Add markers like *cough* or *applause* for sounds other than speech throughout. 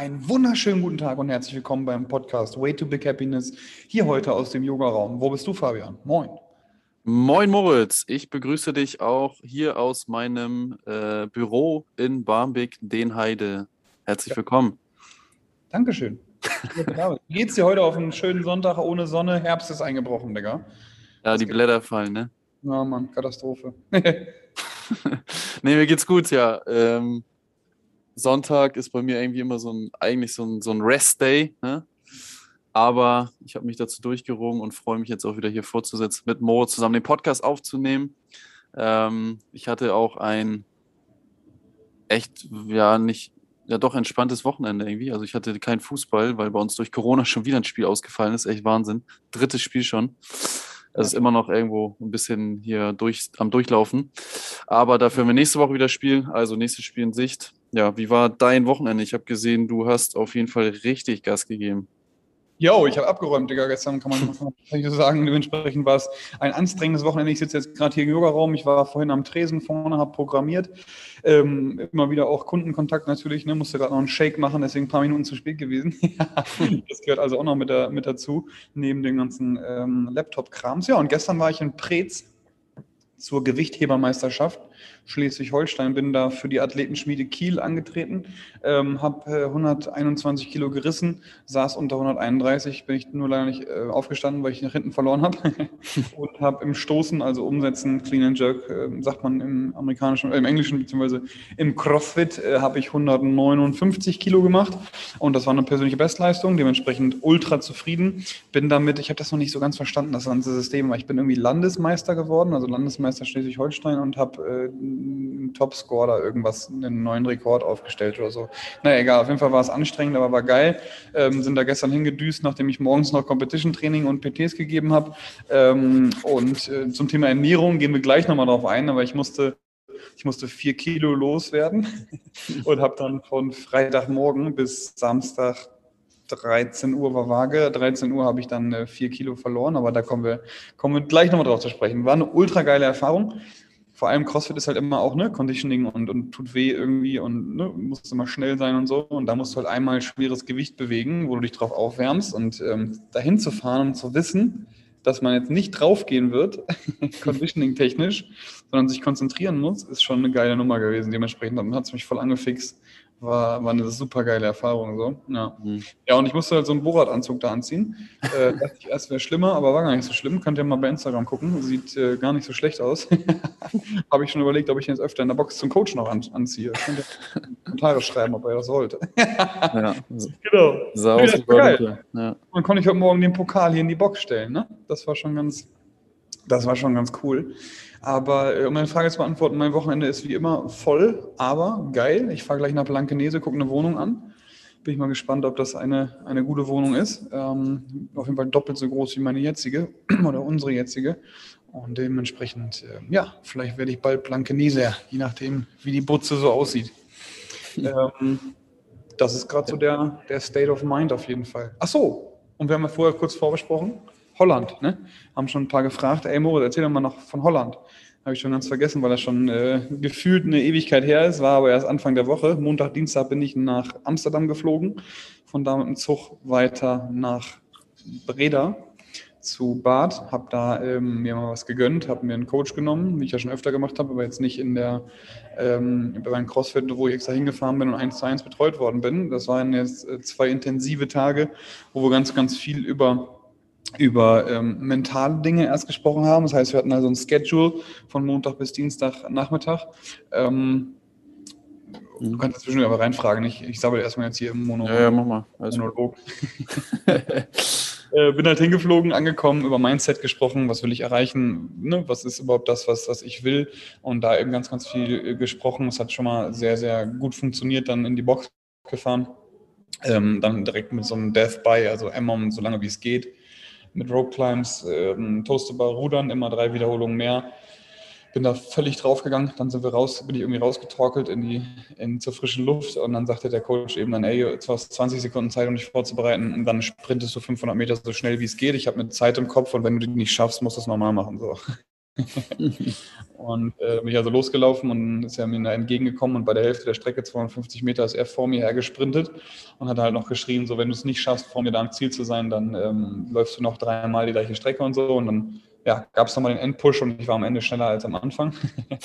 Einen wunderschönen guten Tag und herzlich willkommen beim Podcast Way to Big Happiness. Hier heute aus dem Yoga-Raum. Wo bist du, Fabian? Moin. Moin Moritz, ich begrüße dich auch hier aus meinem äh, Büro in Barmbek, Denheide. Herzlich willkommen. Dankeschön. Wie geht's dir heute auf einen schönen Sonntag ohne Sonne? Herbst ist eingebrochen, Digga. Ja, die Blätter fallen, ne? Ja, Mann, Katastrophe. *laughs* *laughs* nee, mir geht's gut, ja. Ähm, Sonntag ist bei mir irgendwie immer so ein, eigentlich so ein, so ein Rest-Day. Ne? Aber ich habe mich dazu durchgerungen und freue mich jetzt auch wieder hier vorzusetzen, mit Mo zusammen den Podcast aufzunehmen. Ähm, ich hatte auch ein echt, ja, nicht, ja doch entspanntes Wochenende irgendwie. Also ich hatte keinen Fußball, weil bei uns durch Corona schon wieder ein Spiel ausgefallen ist. Echt Wahnsinn. Drittes Spiel schon. Es ist immer noch irgendwo ein bisschen hier durch, am Durchlaufen. Aber dafür wir nächste Woche wieder spielen, also nächstes Spiel in Sicht. Ja, wie war dein Wochenende? Ich habe gesehen, du hast auf jeden Fall richtig Gas gegeben. Jo, ich habe abgeräumt, Digga, gestern kann man, kann *laughs* ich sagen. Dementsprechend war es ein anstrengendes Wochenende. Ich sitze jetzt gerade hier im Yoga-Raum. Ich war vorhin am Tresen vorne, habe programmiert. Ähm, immer wieder auch Kundenkontakt natürlich. Ne? Musste gerade noch einen Shake machen, deswegen ein paar Minuten zu spät gewesen. *laughs* das gehört also auch noch mit, der, mit dazu, neben dem ganzen ähm, Laptop-Krams. Ja, und gestern war ich in Preetz zur Gewichthebermeisterschaft Schleswig-Holstein, bin da für die Athletenschmiede Kiel angetreten, ähm, habe äh, 121 Kilo gerissen, saß unter 131, bin ich nur leider nicht äh, aufgestanden, weil ich nach hinten verloren habe *laughs* und habe im Stoßen, also Umsetzen, Clean and Jerk, äh, sagt man im amerikanischen, äh, im englischen beziehungsweise im CrossFit äh, habe ich 159 Kilo gemacht und das war eine persönliche Bestleistung, dementsprechend ultra zufrieden. Bin damit, ich habe das noch nicht so ganz verstanden, das ganze System, weil ich bin irgendwie Landesmeister geworden, also Landesmeister Schleswig-Holstein und habe äh, einen Topscore da irgendwas, einen neuen Rekord aufgestellt oder so. Naja, egal, auf jeden Fall war es anstrengend, aber war geil. Ähm, sind da gestern hingedüst, nachdem ich morgens noch Competition Training und PTs gegeben habe. Ähm, und äh, zum Thema Ernährung gehen wir gleich nochmal drauf ein, aber ich musste ich musste vier Kilo loswerden *laughs* und habe dann von Freitagmorgen bis Samstag 13 Uhr war Waage. 13 Uhr habe ich dann äh, vier Kilo verloren, aber da kommen wir, kommen wir gleich nochmal drauf zu sprechen. War eine ultra geile Erfahrung vor allem CrossFit ist halt immer auch ne Conditioning und, und tut weh irgendwie und ne, musst immer schnell sein und so. Und da musst du halt einmal schweres Gewicht bewegen, wo du dich drauf aufwärmst und ähm, dahin zu fahren und zu wissen, dass man jetzt nicht draufgehen wird, *laughs* Conditioning technisch, sondern sich konzentrieren muss, ist schon eine geile Nummer gewesen. Dementsprechend hat es mich voll angefixt war, war eine super geile Erfahrung. So. Ja. Mhm. ja, und ich musste halt so einen Borat-Anzug da anziehen. Äh, *laughs* dachte ich erst wäre schlimmer, aber war gar nicht so schlimm. Könnt ihr mal bei Instagram gucken. Sieht äh, gar nicht so schlecht aus. *laughs* Habe ich schon überlegt, ob ich ihn jetzt öfter in der Box zum Coach noch an, anziehe. Könnt ihr Kommentare schreiben, ob ihr das wollt. *laughs* ja, genau. Sah aus wie geil. Ja. Dann konnte ich heute Morgen den Pokal hier in die Box stellen. Ne? Das war schon ganz, das war schon ganz cool. Aber äh, um meine Frage zu beantworten, mein Wochenende ist wie immer voll, aber geil. Ich fahre gleich nach Blankenese, gucke eine Wohnung an. Bin ich mal gespannt, ob das eine, eine gute Wohnung ist. Ähm, auf jeden Fall doppelt so groß wie meine jetzige *clears throat* oder unsere jetzige. Und dementsprechend, äh, ja, vielleicht werde ich bald Blankenese, je nachdem, wie die Butze so aussieht. *laughs* ähm, das ist gerade so der, der State of Mind auf jeden Fall. Ach so, und wir haben ja vorher kurz vorbesprochen. Holland, ne? Haben schon ein paar gefragt, ey Moritz, erzähl doch mal noch von Holland. Habe ich schon ganz vergessen, weil das schon äh, gefühlt eine Ewigkeit her ist, war aber erst Anfang der Woche. Montag, Dienstag bin ich nach Amsterdam geflogen, von da mit dem Zug weiter nach Breda zu Bad, habe da ähm, mir mal was gegönnt, habe mir einen Coach genommen, wie ich ja schon öfter gemacht habe, aber jetzt nicht in der ähm, bei meinem CrossFit, wo ich extra hingefahren bin und eins zu eins betreut worden bin. Das waren jetzt äh, zwei intensive Tage, wo wir ganz, ganz viel über über ähm, mentale Dinge erst gesprochen haben. Das heißt, wir hatten also ein Schedule von Montag bis Dienstag Nachmittag. Ähm, du kannst dazwischen aber reinfragen. Ich, ich sabbel erstmal jetzt hier im Mono ja, ja, mach mal. Alles Monolog. *laughs* äh, bin halt hingeflogen, angekommen, über Mindset gesprochen, was will ich erreichen, ne? was ist überhaupt das, was, was ich will und da eben ganz, ganz viel äh, gesprochen. Es hat schon mal sehr, sehr gut funktioniert, dann in die Box gefahren. Ähm, dann direkt mit so einem Death By, also Emmom, so lange wie es geht mit Rope Climbs, ähm, Toastable Rudern, immer drei Wiederholungen mehr. Bin da völlig draufgegangen, dann sind wir raus, bin ich irgendwie rausgetorkelt in die, in, zur frischen Luft und dann sagte der Coach eben dann, ey, jetzt hast 20 Sekunden Zeit, um dich vorzubereiten und dann sprintest du 500 Meter so schnell wie es geht. Ich habe eine Zeit im Kopf und wenn du die nicht schaffst, musst du es normal machen. So. *laughs* und äh, bin ich also losgelaufen und ist er mir entgegengekommen und bei der Hälfte der Strecke, 250 Meter, ist er vor mir hergesprintet und hat halt noch geschrien, so wenn du es nicht schaffst, vor mir da am Ziel zu sein, dann ähm, läufst du noch dreimal die gleiche Strecke und so und dann ja, gab es nochmal den Endpush und ich war am Ende schneller als am Anfang.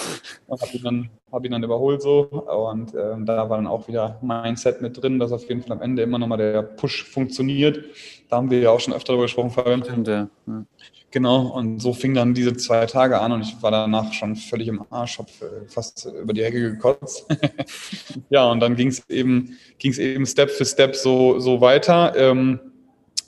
*laughs* und habe ihn, dann, hab ihn dann überholt so. Und äh, da war dann auch wieder Mindset mit drin, dass auf jeden Fall am Ende immer nochmal der Push funktioniert. Da haben wir ja auch schon öfter darüber gesprochen, Fabian. Stimmt, ja. ja. Genau, und so fing dann diese zwei Tage an und ich war danach schon völlig im Arsch, habe fast über die Ecke gekotzt. *laughs* ja, und dann ging es eben, ging's eben Step für Step so, so weiter. Ähm,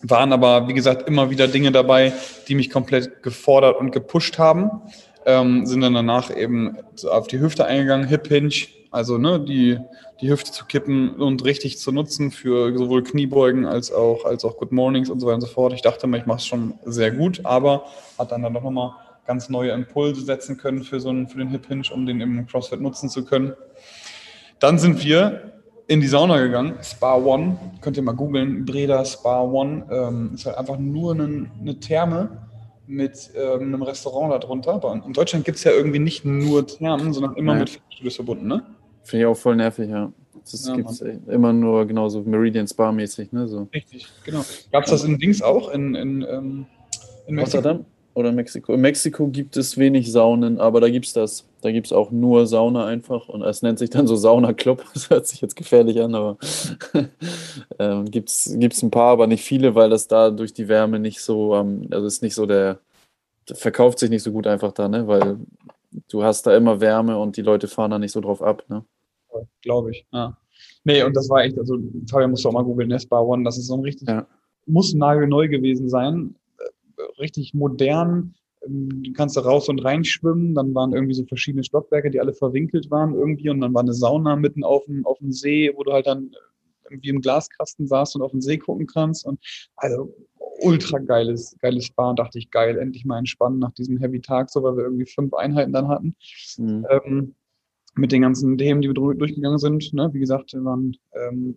waren aber, wie gesagt, immer wieder Dinge dabei, die mich komplett gefordert und gepusht haben. Ähm, sind dann danach eben auf die Hüfte eingegangen, Hip Hinge, also ne, die, die Hüfte zu kippen und richtig zu nutzen für sowohl Kniebeugen als auch, als auch Good Mornings und so weiter und so fort. Ich dachte mal, ich mache es schon sehr gut, aber hat dann, dann doch nochmal ganz neue Impulse setzen können für, so einen, für den Hip Hinge, um den im CrossFit nutzen zu können. Dann sind wir in die Sauna gegangen, Spa One, könnt ihr mal googeln, Breda Spa One, ähm, ist halt einfach nur eine, eine Therme mit ähm, einem Restaurant darunter. In Deutschland gibt es ja irgendwie nicht nur Thermen, sondern immer Nein. mit Fitnessstudios verbunden, ne? Finde ich auch voll nervig, ja. Das ja, gibt es immer nur genauso Meridian Spa-mäßig, ne? So. Richtig, genau. Gab es das in Dings auch, in, in, ähm, in Mexiko? Rotterdam? Oder Mexiko. In Mexiko gibt es wenig Saunen, aber da gibt es das. Da gibt es auch nur Sauna einfach und es nennt sich dann so Sauna-Club. *laughs* Das hört sich jetzt gefährlich an, aber *laughs* ähm, gibt es ein paar, aber nicht viele, weil das da durch die Wärme nicht so, ähm, also ist nicht so der, der, verkauft sich nicht so gut einfach da, ne? Weil du hast da immer Wärme und die Leute fahren da nicht so drauf ab, ne? Glaube ich, ja. Nee, und das war echt, also Fabian musst du auch mal googeln, Nespa One, das ist so ein richtig, ja. muss nagelneu gewesen sein richtig modern. Ähm, du kannst da raus und rein schwimmen. Dann waren irgendwie so verschiedene Stockwerke, die alle verwinkelt waren irgendwie. Und dann war eine Sauna mitten auf dem, auf dem See, wo du halt dann irgendwie im Glaskasten saßt und auf den See gucken kannst. Und also ultra geiles, geiles Spa. Und dachte ich, geil, endlich mal entspannen nach diesem Heavy Tag, so weil wir irgendwie fünf Einheiten dann hatten. Mhm. Ähm, mit den ganzen Themen, die wir durchgegangen sind. Ne? Wie gesagt, wir waren ähm,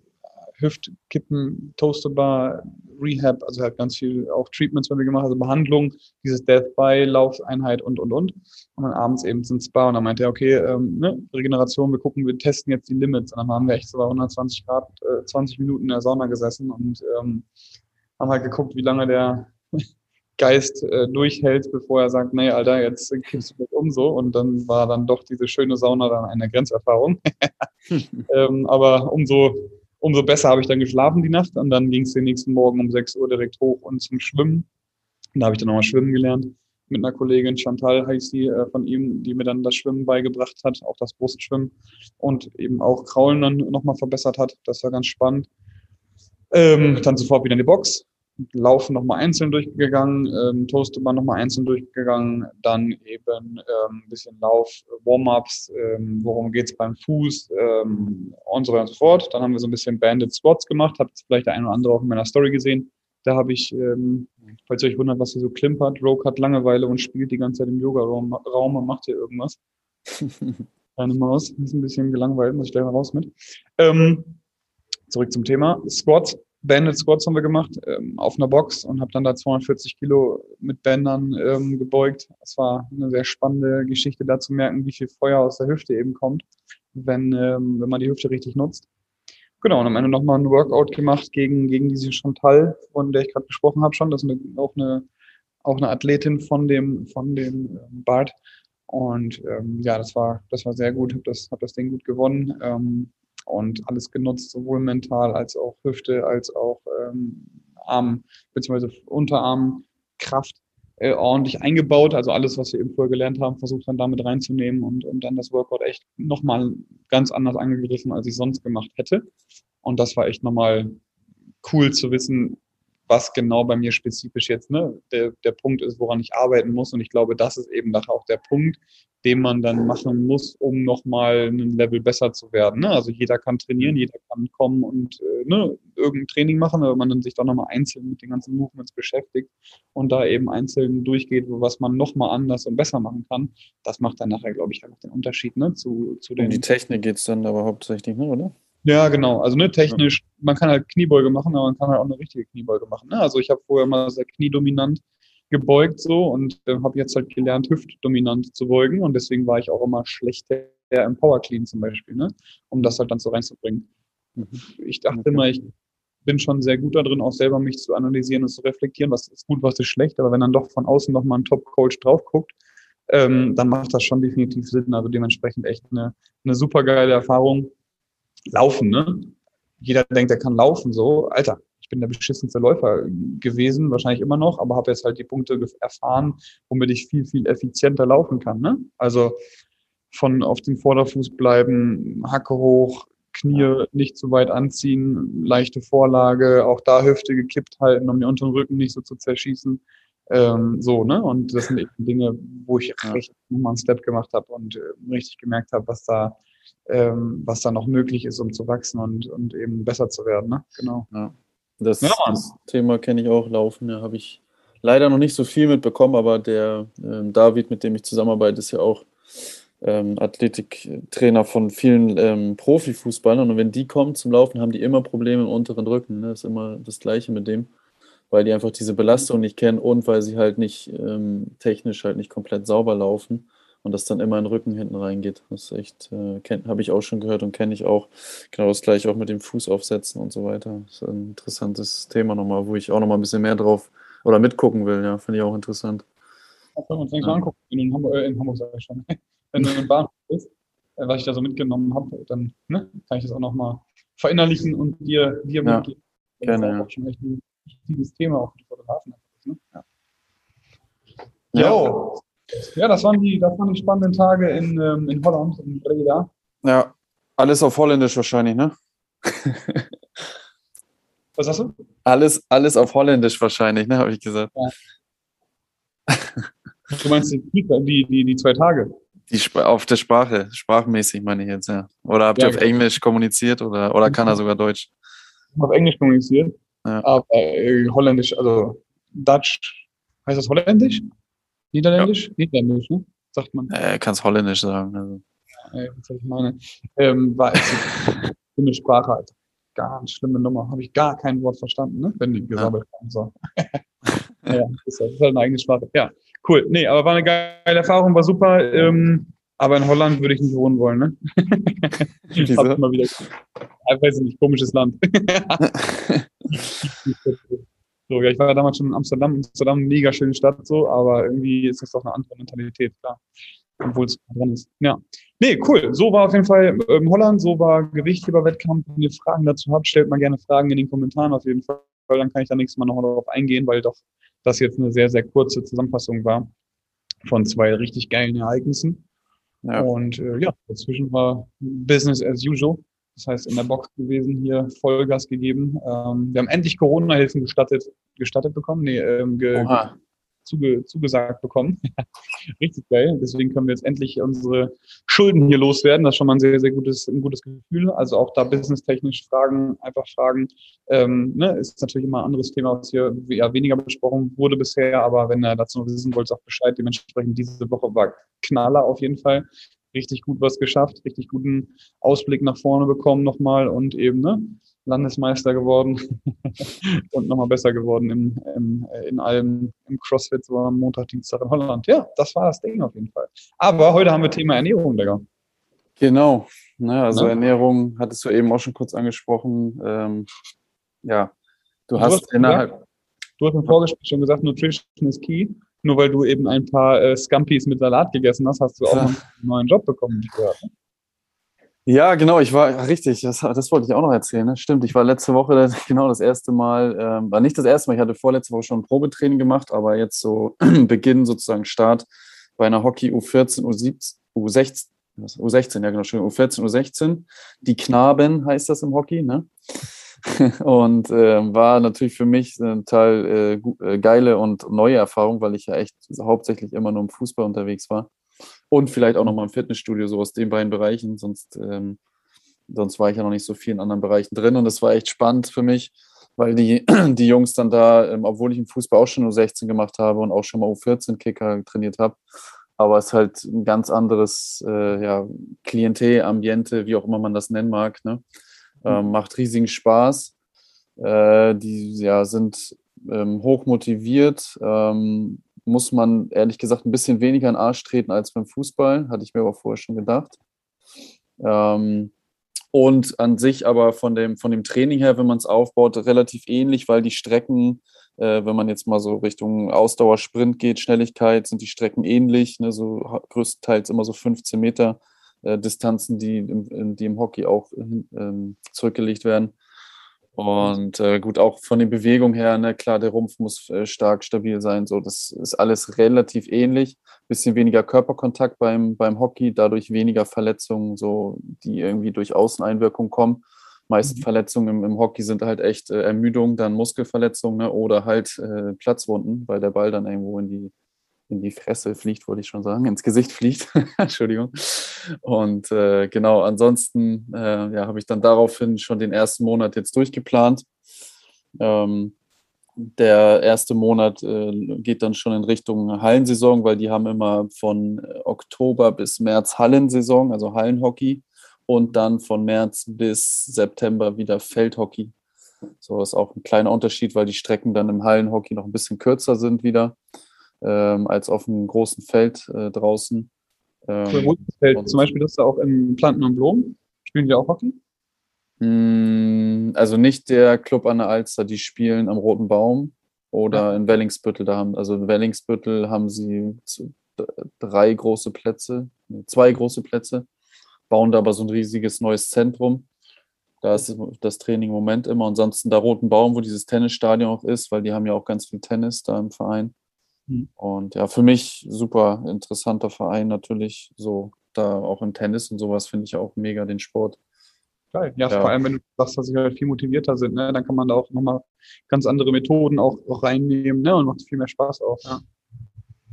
Hüftkippen, Toasterbar, Rehab, also halt ganz viel auch Treatments, wenn wir gemacht haben, also Behandlung, dieses Death by Laufeinheit und und und. Und dann abends eben zum Spa und dann meinte er, okay, ähm, ne, Regeneration, wir gucken, wir testen jetzt die Limits. Und dann haben wir echt so bei 120 Grad, äh, 20 Minuten in der Sauna gesessen und ähm, haben halt geguckt, wie lange der Geist äh, durchhält, bevor er sagt, nee, Alter, jetzt kippst du mich um so. Und dann war dann doch diese schöne Sauna dann eine Grenzerfahrung. *laughs* ähm, aber umso umso besser habe ich dann geschlafen die Nacht und dann ging es den nächsten Morgen um 6 Uhr direkt hoch und zum Schwimmen. Und da habe ich dann nochmal schwimmen gelernt mit einer Kollegin, Chantal heißt sie, äh, von ihm, die mir dann das Schwimmen beigebracht hat, auch das Brustschwimmen und eben auch Kraulen dann nochmal verbessert hat. Das war ganz spannend. Ähm, dann sofort wieder in die Box, Laufen nochmal einzeln durchgegangen, ähm, Toastbar nochmal einzeln durchgegangen, dann eben ähm, ein bisschen Lauf, Warm-ups, ähm, worum geht es beim Fuß ähm, und so weiter und so fort. Dann haben wir so ein bisschen Banded Squats gemacht, habt vielleicht der eine oder andere auch in meiner Story gesehen. Da habe ich, ähm, falls ihr euch wundert, was hier so klimpert, Rogue hat Langeweile und spielt die ganze Zeit im Yoga-Raum Raum und macht hier irgendwas. *laughs* Kleine Maus, ist ein bisschen gelangweilt, muss ich gleich mal raus mit. Ähm, zurück zum Thema. Squats Banded Squats haben wir gemacht ähm, auf einer Box und habe dann da 240 Kilo mit Bändern ähm, gebeugt. Es war eine sehr spannende Geschichte, da zu merken, wie viel Feuer aus der Hüfte eben kommt, wenn, ähm, wenn man die Hüfte richtig nutzt. Genau, und am Ende nochmal ein Workout gemacht gegen, gegen diese Chantal, von der ich gerade gesprochen habe schon. Das ist eine, auch, eine, auch eine Athletin von dem, von dem ähm, Bart. Und ähm, ja, das war, das war sehr gut, habe das, hab das Ding gut gewonnen. Ähm, und alles genutzt, sowohl mental als auch Hüfte, als auch ähm, Arm bzw. Unterarmkraft äh, ordentlich eingebaut. Also alles, was wir eben vorher gelernt haben, versucht dann damit reinzunehmen und, und dann das Workout echt nochmal ganz anders angegriffen, als ich sonst gemacht hätte. Und das war echt nochmal cool zu wissen, was genau bei mir spezifisch jetzt ne, der, der Punkt ist, woran ich arbeiten muss. Und ich glaube, das ist eben nachher auch der Punkt, den man dann machen muss, um nochmal ein Level besser zu werden. Ne? Also jeder kann trainieren, jeder kann kommen und äh, ne, irgendein Training machen, aber man dann sich dann nochmal einzeln mit den ganzen Movements beschäftigt und da eben einzeln durchgeht, was man nochmal anders und besser machen kann. Das macht dann nachher, glaube ich, einfach den Unterschied ne, zu, zu den. Um die Technik geht es dann aber hauptsächlich, ne, oder? Ja, genau. Also ne, technisch, man kann halt Kniebeuge machen, aber man kann halt auch eine richtige Kniebeuge machen. Ne? Also ich habe vorher mal sehr kniedominant gebeugt so und äh, habe jetzt halt gelernt, hüftdominant zu beugen und deswegen war ich auch immer schlechter im Power Clean zum Beispiel, ne? um das halt dann so reinzubringen. Mhm. Ich dachte okay. immer, ich bin schon sehr gut darin, auch selber mich zu analysieren und zu reflektieren, was ist gut, was ist schlecht, aber wenn dann doch von außen noch mal ein Top-Coach drauf guckt, ähm, dann macht das schon definitiv Sinn. Also dementsprechend echt eine, eine super geile Erfahrung. Laufen, ne? Jeder denkt, er kann laufen, so. Alter, ich bin der beschissenste Läufer gewesen, wahrscheinlich immer noch, aber habe jetzt halt die Punkte erfahren, womit ich viel, viel effizienter laufen kann. Ne? Also von auf dem Vorderfuß bleiben, Hacke hoch, Knie nicht zu weit anziehen, leichte Vorlage, auch da Hüfte gekippt halten, um den unteren Rücken nicht so zu zerschießen. Ähm, so, ne? Und das sind eben Dinge, wo ich echt nochmal einen Step gemacht habe und äh, richtig gemerkt habe, was da, ähm, was da noch möglich ist, um zu wachsen und, und eben besser zu werden. Ne? Genau. Ja. Das, ja, das Thema kenne ich auch laufen. Ja, habe ich leider noch nicht so viel mitbekommen, aber der äh, David, mit dem ich zusammenarbeite, ist ja auch ähm, Athletiktrainer von vielen ähm, Profifußballern. Und wenn die kommen zum Laufen, haben die immer Probleme im unteren Rücken. Ne? Das ist immer das Gleiche mit dem weil die einfach diese Belastung nicht kennen und weil sie halt nicht ähm, technisch halt nicht komplett sauber laufen und das dann immer in den Rücken hinten reingeht. Das ist echt, äh, habe ich auch schon gehört und kenne ich auch. Genau das gleiche auch mit dem Fuß aufsetzen und so weiter. Das ist ein interessantes Thema nochmal, wo ich auch nochmal ein bisschen mehr drauf oder mitgucken will. Ja, finde ich auch interessant. Das können wir uns ja. angucken, wenn du in Hamburg, äh, in Hamburg sag ich schon. *laughs* wenn du in Bahnhof bist, äh, was ich da so mitgenommen habe, dann ne, kann ich das auch nochmal verinnerlichen und dir, dir ja. mitgeben. Gerne, ja. Auch schon echt ein wichtiges Thema auch für die Fotografen. Ne? Ja. Jo. Ja, das waren die, das waren die spannenden Tage in, ähm, in Holland, in Breda. Ja, alles auf Holländisch wahrscheinlich, ne? *laughs* Was hast du? Alles, alles auf Holländisch wahrscheinlich, ne, habe ich gesagt. Ja. Du meinst die, die, die, die zwei Tage? Die auf der Sprache, sprachmäßig meine ich jetzt, ja. Oder habt ihr auf genau. Englisch kommuniziert oder, oder kann er sogar Deutsch? Auf Englisch kommuniziert. Ja. Aber äh, Holländisch, also Dutch, heißt das Holländisch? Niederländisch? Ja. Niederländisch, ne? Sagt man. Äh, kannst Holländisch sagen. Also. Ja, was ich meine. Ähm, war eine *laughs* Sprache, Alter. Ganz schlimme Nummer. Habe ich gar kein Wort verstanden, ne? Wenn die gesammelt ja. haben. So. ja, das ist halt eine eigene Sprache. Ja, cool. Nee, aber war eine geile Erfahrung, war super. Ähm, aber in Holland würde ich nicht wohnen wollen, ne? *laughs* Hab mal wieder, ich weiß nicht, komisches Land. *laughs* so, ja, ich war damals schon in Amsterdam. Amsterdam, mega schöne Stadt, so, aber irgendwie ist das doch eine andere Mentalität, klar. Obwohl es dran ist. Ja. Nee, cool. So war auf jeden Fall ähm, Holland, so war Gewichtheber-Wettkampf. Wenn ihr Fragen dazu habt, stellt mal gerne Fragen in den Kommentaren auf jeden Fall. Dann kann ich da nächstes Mal noch darauf eingehen, weil doch das jetzt eine sehr, sehr kurze Zusammenfassung war von zwei richtig geilen Ereignissen. Ja. Und äh, ja, dazwischen war Business as usual. Das heißt, in der Box gewesen, hier Vollgas gegeben. Ähm, wir haben endlich Corona-Hilfen gestattet, gestattet bekommen. Nee, ähm, ge, zuge, zugesagt bekommen. *laughs* Richtig geil. Deswegen können wir jetzt endlich unsere Schulden hier loswerden. Das ist schon mal ein sehr, sehr gutes, ein gutes Gefühl. Also auch da businesstechnisch Fragen, einfach Fragen. Ähm, ne, ist natürlich immer ein anderes Thema, was hier ja, weniger besprochen wurde bisher. Aber wenn ihr dazu noch wissen wollt, sagt Bescheid. Dementsprechend diese Woche war Knaller auf jeden Fall richtig gut was geschafft, richtig guten Ausblick nach vorne bekommen nochmal und eben ne, Landesmeister geworden *laughs* und nochmal besser geworden im, im, in allem im CrossFit so am Montag, Dienstag in Holland. Ja, das war das Ding auf jeden Fall. Aber heute haben wir Thema Ernährung, Digga. Genau. Ne, also ja. Ernährung hattest du eben auch schon kurz angesprochen. Ähm, ja, du, du hast, hast innerhalb. Gesagt, du hast im Vorgespräch schon gesagt, Nutrition is key. Nur weil du eben ein paar äh, Scampis mit Salat gegessen hast, hast du auch ja. einen neuen Job bekommen. Ne? Ja, genau, ich war richtig, das, das wollte ich auch noch erzählen. Ne? Stimmt, ich war letzte Woche *laughs* genau das erste Mal, ähm, war nicht das erste Mal, ich hatte vorletzte Woche schon ein Probetraining gemacht, aber jetzt so *clears throat* Beginn sozusagen Start bei einer Hockey U14, U17, U16, U16, ja genau, U14, U16. Die Knaben heißt das im Hockey, ne? *laughs* und äh, war natürlich für mich eine total äh, äh, geile und neue Erfahrung, weil ich ja echt hauptsächlich immer nur im Fußball unterwegs war und vielleicht auch nochmal im Fitnessstudio, so aus den beiden Bereichen, sonst, ähm, sonst war ich ja noch nicht so viel in anderen Bereichen drin und das war echt spannend für mich, weil die, *clears throat* die Jungs dann da, ähm, obwohl ich im Fußball auch schon nur 16 gemacht habe und auch schon mal U14-Kicker trainiert habe, aber es ist halt ein ganz anderes äh, ja, Klientel, Ambiente, wie auch immer man das nennen mag. Ne? Ähm, macht riesigen Spaß. Äh, die ja, sind ähm, hoch motiviert. Ähm, muss man ehrlich gesagt ein bisschen weniger in den Arsch treten als beim Fußball, hatte ich mir aber vorher schon gedacht. Ähm, und an sich aber von dem, von dem Training her, wenn man es aufbaut, relativ ähnlich, weil die Strecken, äh, wenn man jetzt mal so Richtung Ausdauersprint geht, Schnelligkeit, sind die Strecken ähnlich, ne, so größtenteils immer so 15 Meter äh, Distanzen, die im, die im Hockey auch äh, zurückgelegt werden. Und äh, gut, auch von den Bewegungen her, ne, klar, der Rumpf muss äh, stark stabil sein. So, das ist alles relativ ähnlich. Bisschen weniger Körperkontakt beim, beim Hockey, dadurch weniger Verletzungen, so, die irgendwie durch Außeneinwirkung kommen. Meisten mhm. Verletzungen im, im, Hockey sind halt echt äh, Ermüdung, dann Muskelverletzungen ne, oder halt äh, Platzwunden, weil der Ball dann irgendwo in die, in die Fresse fliegt, wollte ich schon sagen, ins Gesicht fliegt. *laughs* Entschuldigung. Und äh, genau, ansonsten äh, ja, habe ich dann daraufhin schon den ersten Monat jetzt durchgeplant. Ähm, der erste Monat äh, geht dann schon in Richtung Hallensaison, weil die haben immer von Oktober bis März Hallensaison, also Hallenhockey, und dann von März bis September wieder Feldhockey. So ist auch ein kleiner Unterschied, weil die Strecken dann im Hallenhockey noch ein bisschen kürzer sind wieder ähm, als auf einem großen Feld äh, draußen. Ähm, Feld, zum Beispiel das da auch im Planten und Blumen. Spielen die auch Hockey? Mm, also nicht der Club an der Alster, die spielen am Roten Baum oder ja. in Wellingsbüttel. Da haben, also in Wellingsbüttel haben sie drei große Plätze, zwei große Plätze, bauen da aber so ein riesiges neues Zentrum. Da ist das Training im Moment immer. Ansonsten da Roten Baum, wo dieses Tennisstadion auch ist, weil die haben ja auch ganz viel Tennis da im Verein. Mhm. Und ja, für mich super interessanter Verein natürlich. So, da auch im Tennis und sowas finde ich auch mega den Sport. Geil. Ja, ja, vor allem, wenn du sagst, dass sie halt viel motivierter sind, ne, dann kann man da auch nochmal ganz andere Methoden auch, auch reinnehmen, ne, und macht viel mehr Spaß auch, ja.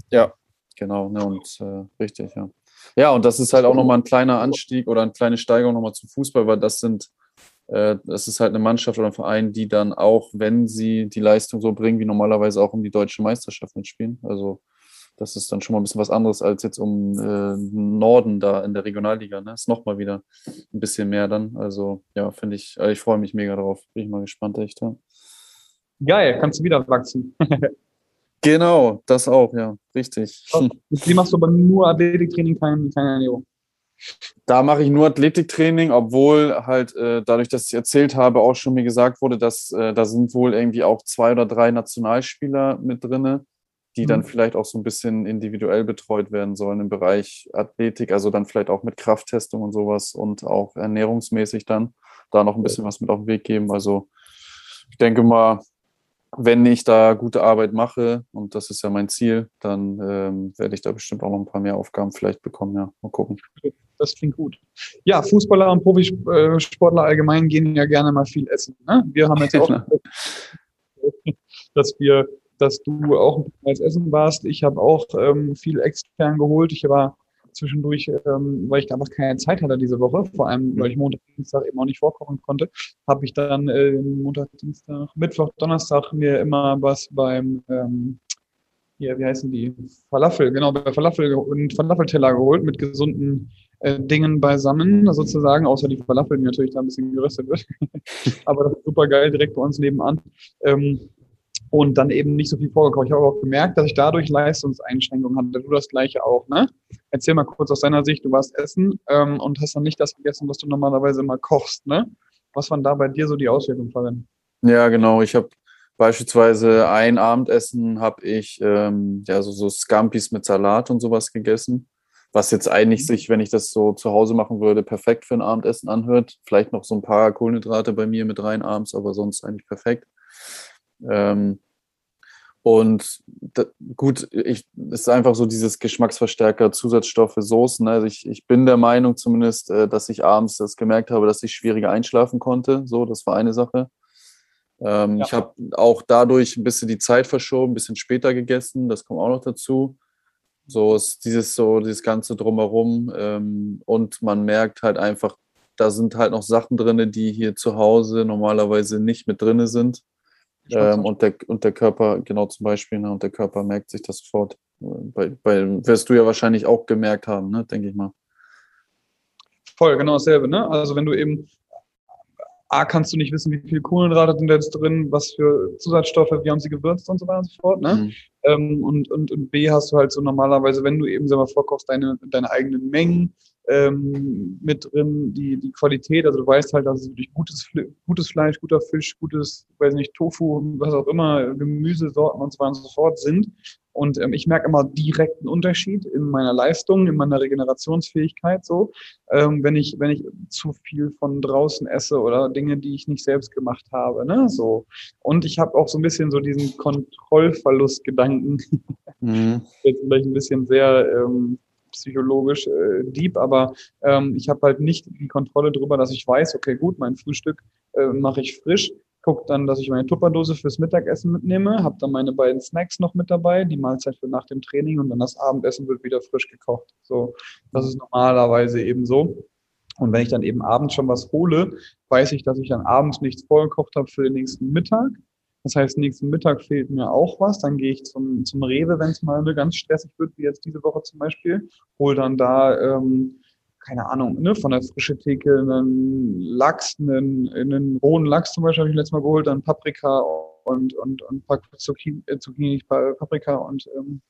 Ja, genau, ne, und äh, richtig, ja. Ja, und das ist halt auch nochmal ein kleiner Anstieg oder eine kleine Steigerung nochmal zum Fußball, weil das sind äh, das ist halt eine Mannschaft oder ein Verein, die dann auch, wenn sie die Leistung so bringen, wie normalerweise auch um die deutsche Meisterschaft mitspielen. Also das ist dann schon mal ein bisschen was anderes als jetzt um äh, Norden da in der Regionalliga. Ne? Ist nochmal wieder ein bisschen mehr dann. Also ja, finde ich, also ich freue mich mega drauf. Bin ich mal gespannt, echt. Ja. Geil, kannst du wieder wachsen. *laughs* genau, das auch, ja, richtig. Wie machst du aber nur Athletiktraining, kein, keine Ernährung? Da mache ich nur Athletiktraining, obwohl halt äh, dadurch, dass ich erzählt habe, auch schon mir gesagt wurde, dass äh, da sind wohl irgendwie auch zwei oder drei Nationalspieler mit drin, die mhm. dann vielleicht auch so ein bisschen individuell betreut werden sollen im Bereich Athletik, also dann vielleicht auch mit Krafttestung und sowas und auch ernährungsmäßig dann da noch ein bisschen was mit auf den Weg geben. Also ich denke mal, wenn ich da gute Arbeit mache, und das ist ja mein Ziel, dann ähm, werde ich da bestimmt auch noch ein paar mehr Aufgaben vielleicht bekommen. Ja, mal gucken das klingt gut. Ja, Fußballer und Profisportler allgemein gehen ja gerne mal viel essen. Ne? Wir haben jetzt auch, *laughs* dass wir, dass du auch als Essen warst. Ich habe auch ähm, viel extern geholt. Ich war zwischendurch, ähm, weil ich einfach keine Zeit hatte diese Woche, vor allem weil ich Montag, Dienstag eben auch nicht vorkochen konnte, habe ich dann äh, Montag, Dienstag, Mittwoch, Donnerstag mir immer was beim ähm, hier, wie heißen die? Falafel, genau, bei Falafel und Falafelteller geholt mit gesunden äh, Dingen beisammen, sozusagen, außer die Falafel, die natürlich da ein bisschen geröstet wird. *laughs* Aber das ist super geil, direkt bei uns nebenan. Ähm, und dann eben nicht so viel vorgekocht. Ich habe auch gemerkt, dass ich dadurch Leistungseinschränkungen hatte. Du das gleiche auch, ne? Erzähl mal kurz aus deiner Sicht, du warst essen ähm, und hast dann nicht das gegessen, was du normalerweise immer kochst, ne? Was waren da bei dir so die Auswirkungen darin? Ja, genau. Ich habe beispielsweise ein Abendessen habe ich ähm, ja so, so Scampis mit Salat und sowas gegessen was jetzt eigentlich mhm. sich, wenn ich das so zu Hause machen würde, perfekt für ein Abendessen anhört. Vielleicht noch so ein paar Kohlenhydrate bei mir mit rein abends, aber sonst eigentlich perfekt. Ähm, und da, gut, ich, es ist einfach so dieses Geschmacksverstärker, Zusatzstoffe, Soßen. Also ich, ich bin der Meinung zumindest, äh, dass ich abends das gemerkt habe, dass ich schwieriger einschlafen konnte. So, das war eine Sache. Ähm, ja. Ich habe auch dadurch ein bisschen die Zeit verschoben, ein bisschen später gegessen. Das kommt auch noch dazu. So ist dieses so, dieses Ganze drumherum. Ähm, und man merkt halt einfach, da sind halt noch Sachen drin, die hier zu Hause normalerweise nicht mit drin sind. Ähm, und, der, und der Körper, genau zum Beispiel, ne, und der Körper merkt sich das sofort. Bei, bei, wirst du ja wahrscheinlich auch gemerkt haben, ne, denke ich mal. Voll, genau dasselbe. Ne? Also wenn du eben A, kannst du nicht wissen, wie viele Kohlenhydrate sind jetzt drin, was für Zusatzstoffe, wie haben sie gewürzt und so weiter und so fort. Ne? Mhm. Ähm, und, und, und B, hast du halt so normalerweise, wenn du eben selber vorkochst, deine, deine eigenen Mengen ähm, mit drin, die, die Qualität, also du weißt halt, dass es wirklich gutes, gutes Fleisch, guter Fisch, gutes, weiß nicht, Tofu, was auch immer, Gemüsesorten und so weiter und so fort sind. Und ähm, ich merke immer direkten Unterschied in meiner Leistung, in meiner Regenerationsfähigkeit so, ähm, wenn ich, wenn ich zu viel von draußen esse oder Dinge, die ich nicht selbst gemacht habe. Ne? So. Und ich habe auch so ein bisschen so diesen Kontrollverlustgedanken. Mhm. *laughs* Jetzt vielleicht ein bisschen sehr ähm, psychologisch äh, deep, aber ähm, ich habe halt nicht die Kontrolle darüber, dass ich weiß, okay, gut, mein Frühstück äh, mache ich frisch gucke dann, dass ich meine Tupperdose fürs Mittagessen mitnehme, habe dann meine beiden Snacks noch mit dabei, die Mahlzeit für nach dem Training und dann das Abendessen wird wieder frisch gekocht. So, das ist normalerweise eben so. Und wenn ich dann eben abends schon was hole, weiß ich, dass ich dann abends nichts vorgekocht habe für den nächsten Mittag. Das heißt, nächsten Mittag fehlt mir auch was. Dann gehe ich zum, zum Rewe, wenn es mal ganz stressig wird, wie jetzt diese Woche zum Beispiel, hole dann da ähm, keine Ahnung, ne, von der frische Theke einen Lachs, einen, einen rohen Lachs zum Beispiel habe ich letztes Mal geholt, dann Paprika und, und, und ein paar Zucchini, äh, Zucchini Paprika und ähm,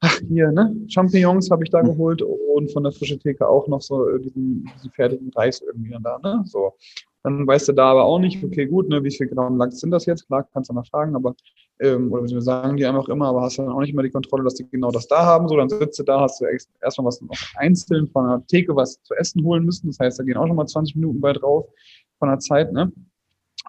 ach, hier, ne, Champignons habe ich da hm. geholt und von der frische Theke auch noch so äh, diesen, diesen fertigen Reis irgendwie dann da, ne, so. Dann weißt du da aber auch nicht, okay, gut, ne, wie viel Gramm Lachs sind das jetzt? Klar, kannst du mal fragen, aber, ähm, oder wir sagen die einfach immer, aber hast dann auch nicht immer die Kontrolle, dass die genau das da haben. So, dann sitzt du da, hast du erstmal was einzeln von der Theke was zu essen holen müssen. Das heißt, da gehen auch schon mal 20 Minuten bei drauf von der Zeit, ne?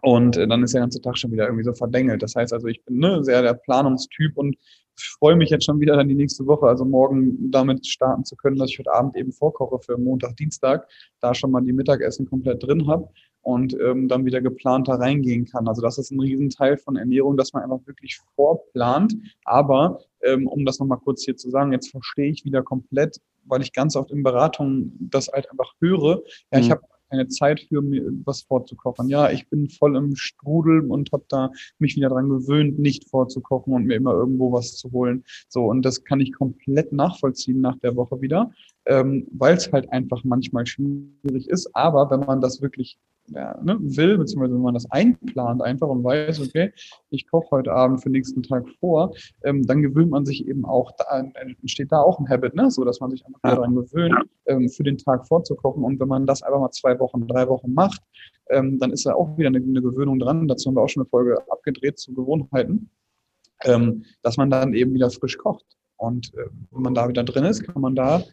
Und äh, dann ist der ganze Tag schon wieder irgendwie so verdengelt. Das heißt also, ich bin ne, sehr der Planungstyp und freue mich jetzt schon wieder dann die nächste Woche, also morgen damit starten zu können, dass ich heute Abend eben vorkoche für Montag, Dienstag, da schon mal die Mittagessen komplett drin habe und ähm, dann wieder geplant da reingehen kann. Also das ist ein Riesenteil von Ernährung, dass man einfach wirklich vorplant. Aber ähm, um das nochmal kurz hier zu sagen, jetzt verstehe ich wieder komplett, weil ich ganz oft in Beratungen das halt einfach höre. Ja, ich mhm. habe keine Zeit für mir was vorzukochen. Ja, ich bin voll im Strudel und habe da mich wieder dran gewöhnt, nicht vorzukochen und mir immer irgendwo was zu holen. So, und das kann ich komplett nachvollziehen nach der Woche wieder, ähm, weil es halt einfach manchmal schwierig ist. Aber wenn man das wirklich ja, ne, will, beziehungsweise wenn man das einplant einfach und weiß, okay, ich koche heute Abend für den nächsten Tag vor, ähm, dann gewöhnt man sich eben auch, da entsteht da auch ein Habit, ne, so dass man sich einfach ja. daran gewöhnt, ähm, für den Tag vorzukochen. Und wenn man das einfach mal zwei Wochen, drei Wochen macht, ähm, dann ist da auch wieder eine, eine, Gewöhnung dran. Dazu haben wir auch schon eine Folge abgedreht zu Gewohnheiten, ähm, dass man dann eben wieder frisch kocht. Und äh, wenn man da wieder drin ist, kann man da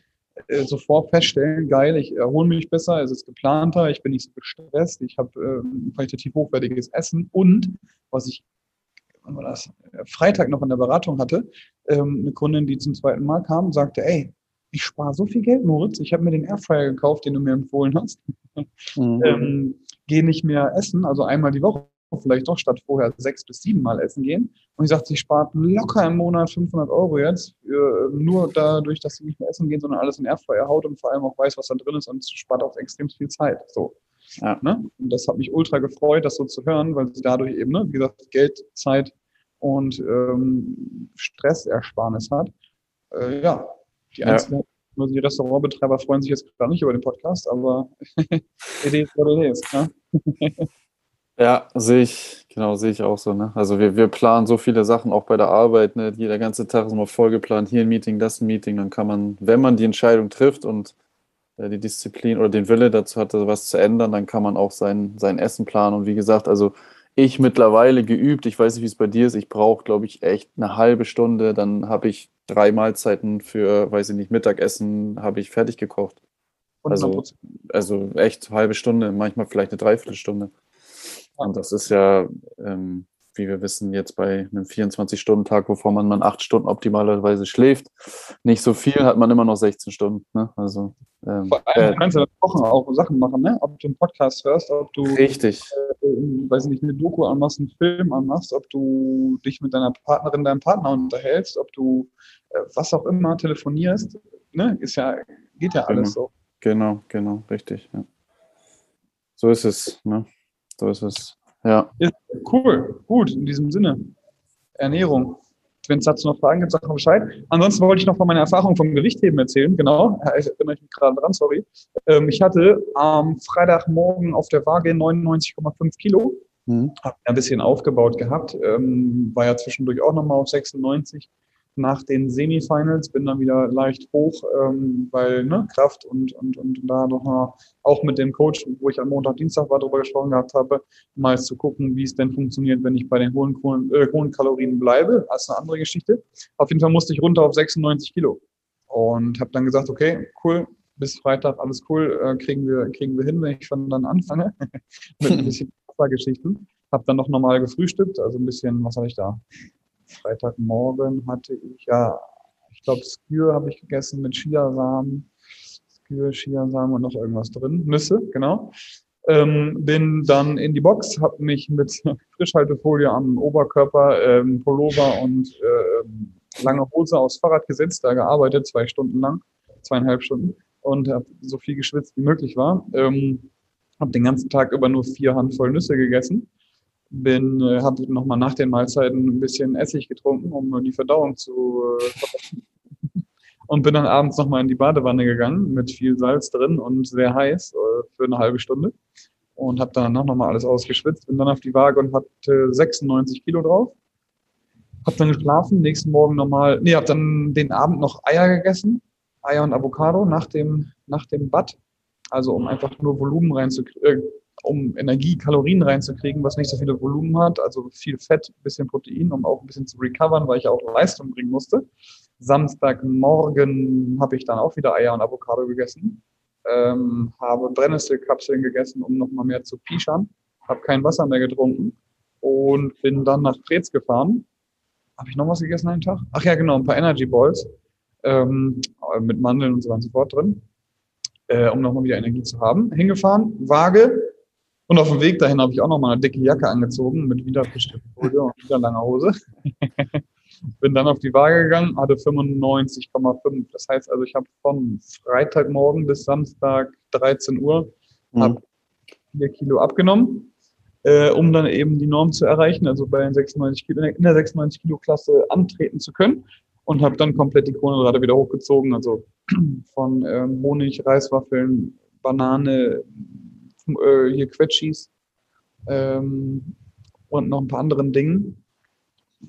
äh, sofort feststellen, geil, ich erhole mich besser, es ist geplanter, ich bin nicht so gestresst, ich habe äh, qualitativ hochwertiges Essen und was ich wann war das, äh, Freitag noch in der Beratung hatte, ähm, eine Kundin, die zum zweiten Mal kam, sagte, ey, ich spare so viel Geld, Moritz, ich habe mir den Airfryer gekauft, den du mir empfohlen hast. Mhm. *laughs* ähm, Gehe nicht mehr essen, also einmal die Woche vielleicht doch statt vorher sechs bis sieben Mal essen gehen. Und ich sagte, sie spart locker im Monat 500 Euro jetzt, für, nur dadurch, dass sie nicht mehr essen gehen, sondern alles in Airfryer haut und vor allem auch weiß, was da drin ist und spart auch extrem viel Zeit. So. Ja. Ne? Und das hat mich ultra gefreut, das so zu hören, weil sie dadurch eben, ne, wie gesagt, Geld, Zeit und ähm, Stressersparnis hat. Äh, ja, die einzelnen ja. die Restaurantbetreiber freuen sich jetzt gerade nicht über den Podcast, aber *laughs* Idee ist, what it is. Ne? *laughs* Ja, sehe ich, genau, sehe ich auch so. Ne? Also wir, wir planen so viele Sachen auch bei der Arbeit. Ne? Jeder ganze Tag ist immer vollgeplant. Hier ein Meeting, das ein Meeting. Dann kann man, wenn man die Entscheidung trifft und äh, die Disziplin oder den Wille dazu hat, was zu ändern, dann kann man auch sein, sein Essen planen. Und wie gesagt, also ich mittlerweile geübt, ich weiß nicht, wie es bei dir ist, ich brauche, glaube ich, echt eine halbe Stunde. Dann habe ich drei Mahlzeiten für, weiß ich nicht, Mittagessen habe ich fertig gekocht. Also, also echt halbe Stunde, manchmal vielleicht eine Dreiviertelstunde. Und das ist ja, ähm, wie wir wissen, jetzt bei einem 24-Stunden-Tag, wovon man, man acht Stunden optimalerweise schläft, nicht so viel, hat man immer noch 16 Stunden. Ne? Also, ähm, Vor allem äh, kannst du Wochen auch Sachen machen, ne? ob du einen Podcast hörst, ob du richtig. Äh, weiß nicht, eine Doku anmachst, einen Film anmachst, ob du dich mit deiner Partnerin, deinem Partner unterhältst, ob du äh, was auch immer telefonierst, ne? ist ja, geht ja alles genau. so. Genau, genau, richtig. Ja. So ist es. Ne? So ist es. Ja. Ist cool, gut, in diesem Sinne. Ernährung. Wenn es dazu noch Fragen gibt, sag mal Bescheid. Ansonsten wollte ich noch von meiner Erfahrung vom Gewichtheben erzählen. Genau, *laughs* ich erinnere mich gerade dran, sorry. Ähm, ich hatte am Freitagmorgen auf der Waage 99,5 Kilo. Mhm. Habe ein bisschen aufgebaut gehabt. Ähm, war ja zwischendurch auch nochmal auf 96 nach den Semifinals, bin dann wieder leicht hoch, ähm, weil ne, Kraft und, und, und da nochmal auch mit dem Coach, wo ich am Montag, Dienstag war, darüber gesprochen gehabt habe, mal zu gucken, wie es denn funktioniert, wenn ich bei den hohen, äh, hohen Kalorien bleibe. Das ist eine andere Geschichte. Auf jeden Fall musste ich runter auf 96 Kilo und habe dann gesagt, okay, cool, bis Freitag alles cool, äh, kriegen, wir, kriegen wir hin, wenn ich schon dann anfange *laughs* mit ein bisschen *laughs* Wassergeschichten. Habe dann noch normal gefrühstückt, also ein bisschen, was habe ich da? Freitagmorgen hatte ich ja, ich glaube, Skür habe ich gegessen mit Chiasamen. Skür, Chiasamen und noch irgendwas drin. Nüsse, genau. Ähm, bin dann in die Box, habe mich mit *laughs* Frischhaltefolie am Oberkörper, ähm, Pullover und äh, lange Hose aufs Fahrrad gesetzt, da gearbeitet, zwei Stunden lang, zweieinhalb Stunden und habe so viel geschwitzt wie möglich war. Ähm, habe den ganzen Tag über nur vier Handvoll Nüsse gegessen bin, äh, habe nochmal nach den Mahlzeiten ein bisschen Essig getrunken, um die Verdauung zu äh, *laughs* und bin dann abends nochmal in die Badewanne gegangen mit viel Salz drin und sehr heiß äh, für eine halbe Stunde. Und habe danach nochmal alles ausgeschwitzt, bin dann auf die Waage und hatte 96 Kilo drauf. Hab dann geschlafen, nächsten Morgen nochmal, nee, hab dann den Abend noch Eier gegessen, Eier und Avocado nach dem, nach dem Bad, also um einfach nur Volumen reinzukriegen, äh, um Energie, Kalorien reinzukriegen, was nicht so viele Volumen hat, also viel Fett, bisschen Protein, um auch ein bisschen zu recovern, weil ich auch Leistung bringen musste. Samstagmorgen habe ich dann auch wieder Eier und Avocado gegessen, ähm, habe Brennnesselkapseln gegessen, um nochmal mehr zu pischern, habe kein Wasser mehr getrunken und bin dann nach Preetz gefahren. Habe ich noch was gegessen einen Tag? Ach ja, genau, ein paar Energy Balls ähm, mit Mandeln und so weiter und so fort drin, äh, um nochmal wieder Energie zu haben. Hingefahren, Waage, und auf dem Weg dahin habe ich auch noch mal eine dicke Jacke angezogen mit wieder Folie und wieder langer Hose. *laughs* Bin dann auf die Waage gegangen, hatte 95,5. Das heißt also, ich habe von Freitagmorgen bis Samstag 13 Uhr mhm. 4 Kilo abgenommen, äh, um dann eben die Norm zu erreichen, also bei den 96 Kilo, in der 96 Kilo Klasse antreten zu können. Und habe dann komplett die Kohlenhydrate wieder hochgezogen, also *clears throat* von ähm, Honig, Reiswaffeln, Banane, äh, hier Quetschis ähm, und noch ein paar anderen Dingen,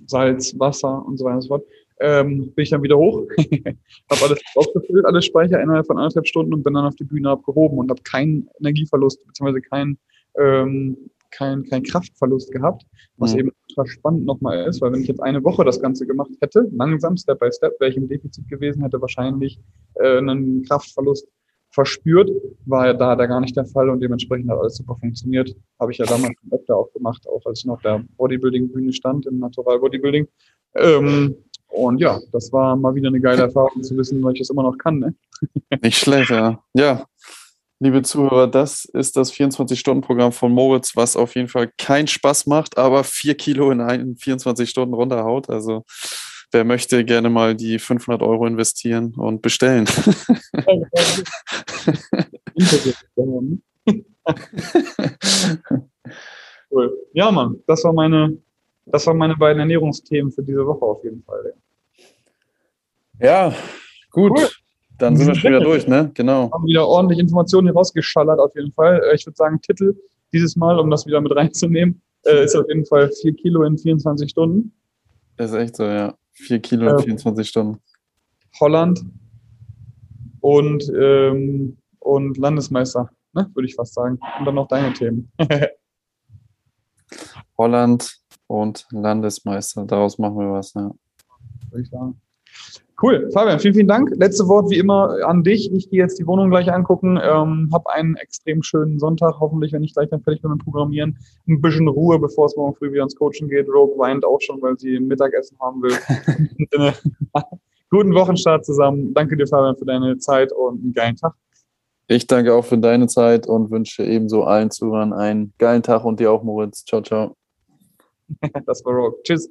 Salz, Wasser und so weiter und so fort, ähm, bin ich dann wieder hoch, *laughs* habe alles aufgefüllt, alle Speicher innerhalb von anderthalb Stunden und bin dann auf die Bühne abgehoben und habe keinen Energieverlust beziehungsweise keinen ähm, kein, kein Kraftverlust gehabt, was mhm. eben ultra spannend nochmal ist, weil wenn ich jetzt eine Woche das Ganze gemacht hätte, langsam, Step by Step, wäre ich im Defizit gewesen, hätte wahrscheinlich äh, einen Kraftverlust verspürt, war ja da, da gar nicht der Fall und dementsprechend hat alles super funktioniert. Habe ich ja damals öfter auch gemacht, auch als ich noch auf der Bodybuilding-Bühne stand, im Natural Bodybuilding. Ähm, und ja, das war mal wieder eine geile Erfahrung zu wissen, weil ich das immer noch kann. Ne? *laughs* Nicht schlecht, ja. Ja, liebe Zuhörer, das ist das 24-Stunden-Programm von Moritz, was auf jeden Fall keinen Spaß macht, aber vier Kilo in 24 Stunden runterhaut. Also wer möchte gerne mal die 500 Euro investieren und bestellen. *laughs* cool. Ja, Mann, das war meine, das waren meine beiden Ernährungsthemen für diese Woche auf jeden Fall. Ja, gut. Cool. Dann sind wir schon wieder durch, ne? Genau. Haben wieder ordentlich Informationen hier rausgeschallert, auf jeden Fall. Äh, ich würde sagen, Titel dieses Mal, um das wieder mit reinzunehmen, äh, ist auf jeden Fall 4 Kilo in 24 Stunden. Das ist echt so, ja. 4 Kilo in 24 Stunden. Holland und, ähm, und Landesmeister, ne, würde ich fast sagen. Und dann noch deine Themen. *laughs* Holland und Landesmeister, daraus machen wir was, ja. Würde ich sagen. Cool, Fabian, vielen, vielen Dank. Letzte Wort wie immer an dich. Ich gehe jetzt die Wohnung gleich angucken, ähm, habe einen extrem schönen Sonntag, hoffentlich, wenn ich gleich dann fertig bin mit Programmieren. Ein bisschen Ruhe, bevor es morgen früh wieder ins Coaching geht. Rogue weint auch schon, weil sie Mittagessen haben will. *laughs* Guten Wochenstart zusammen. Danke dir, Fabian, für deine Zeit und einen geilen Tag. Ich danke auch für deine Zeit und wünsche ebenso allen Zuhörern einen geilen Tag und dir auch, Moritz. Ciao, ciao. *laughs* das war Rogue. Tschüss.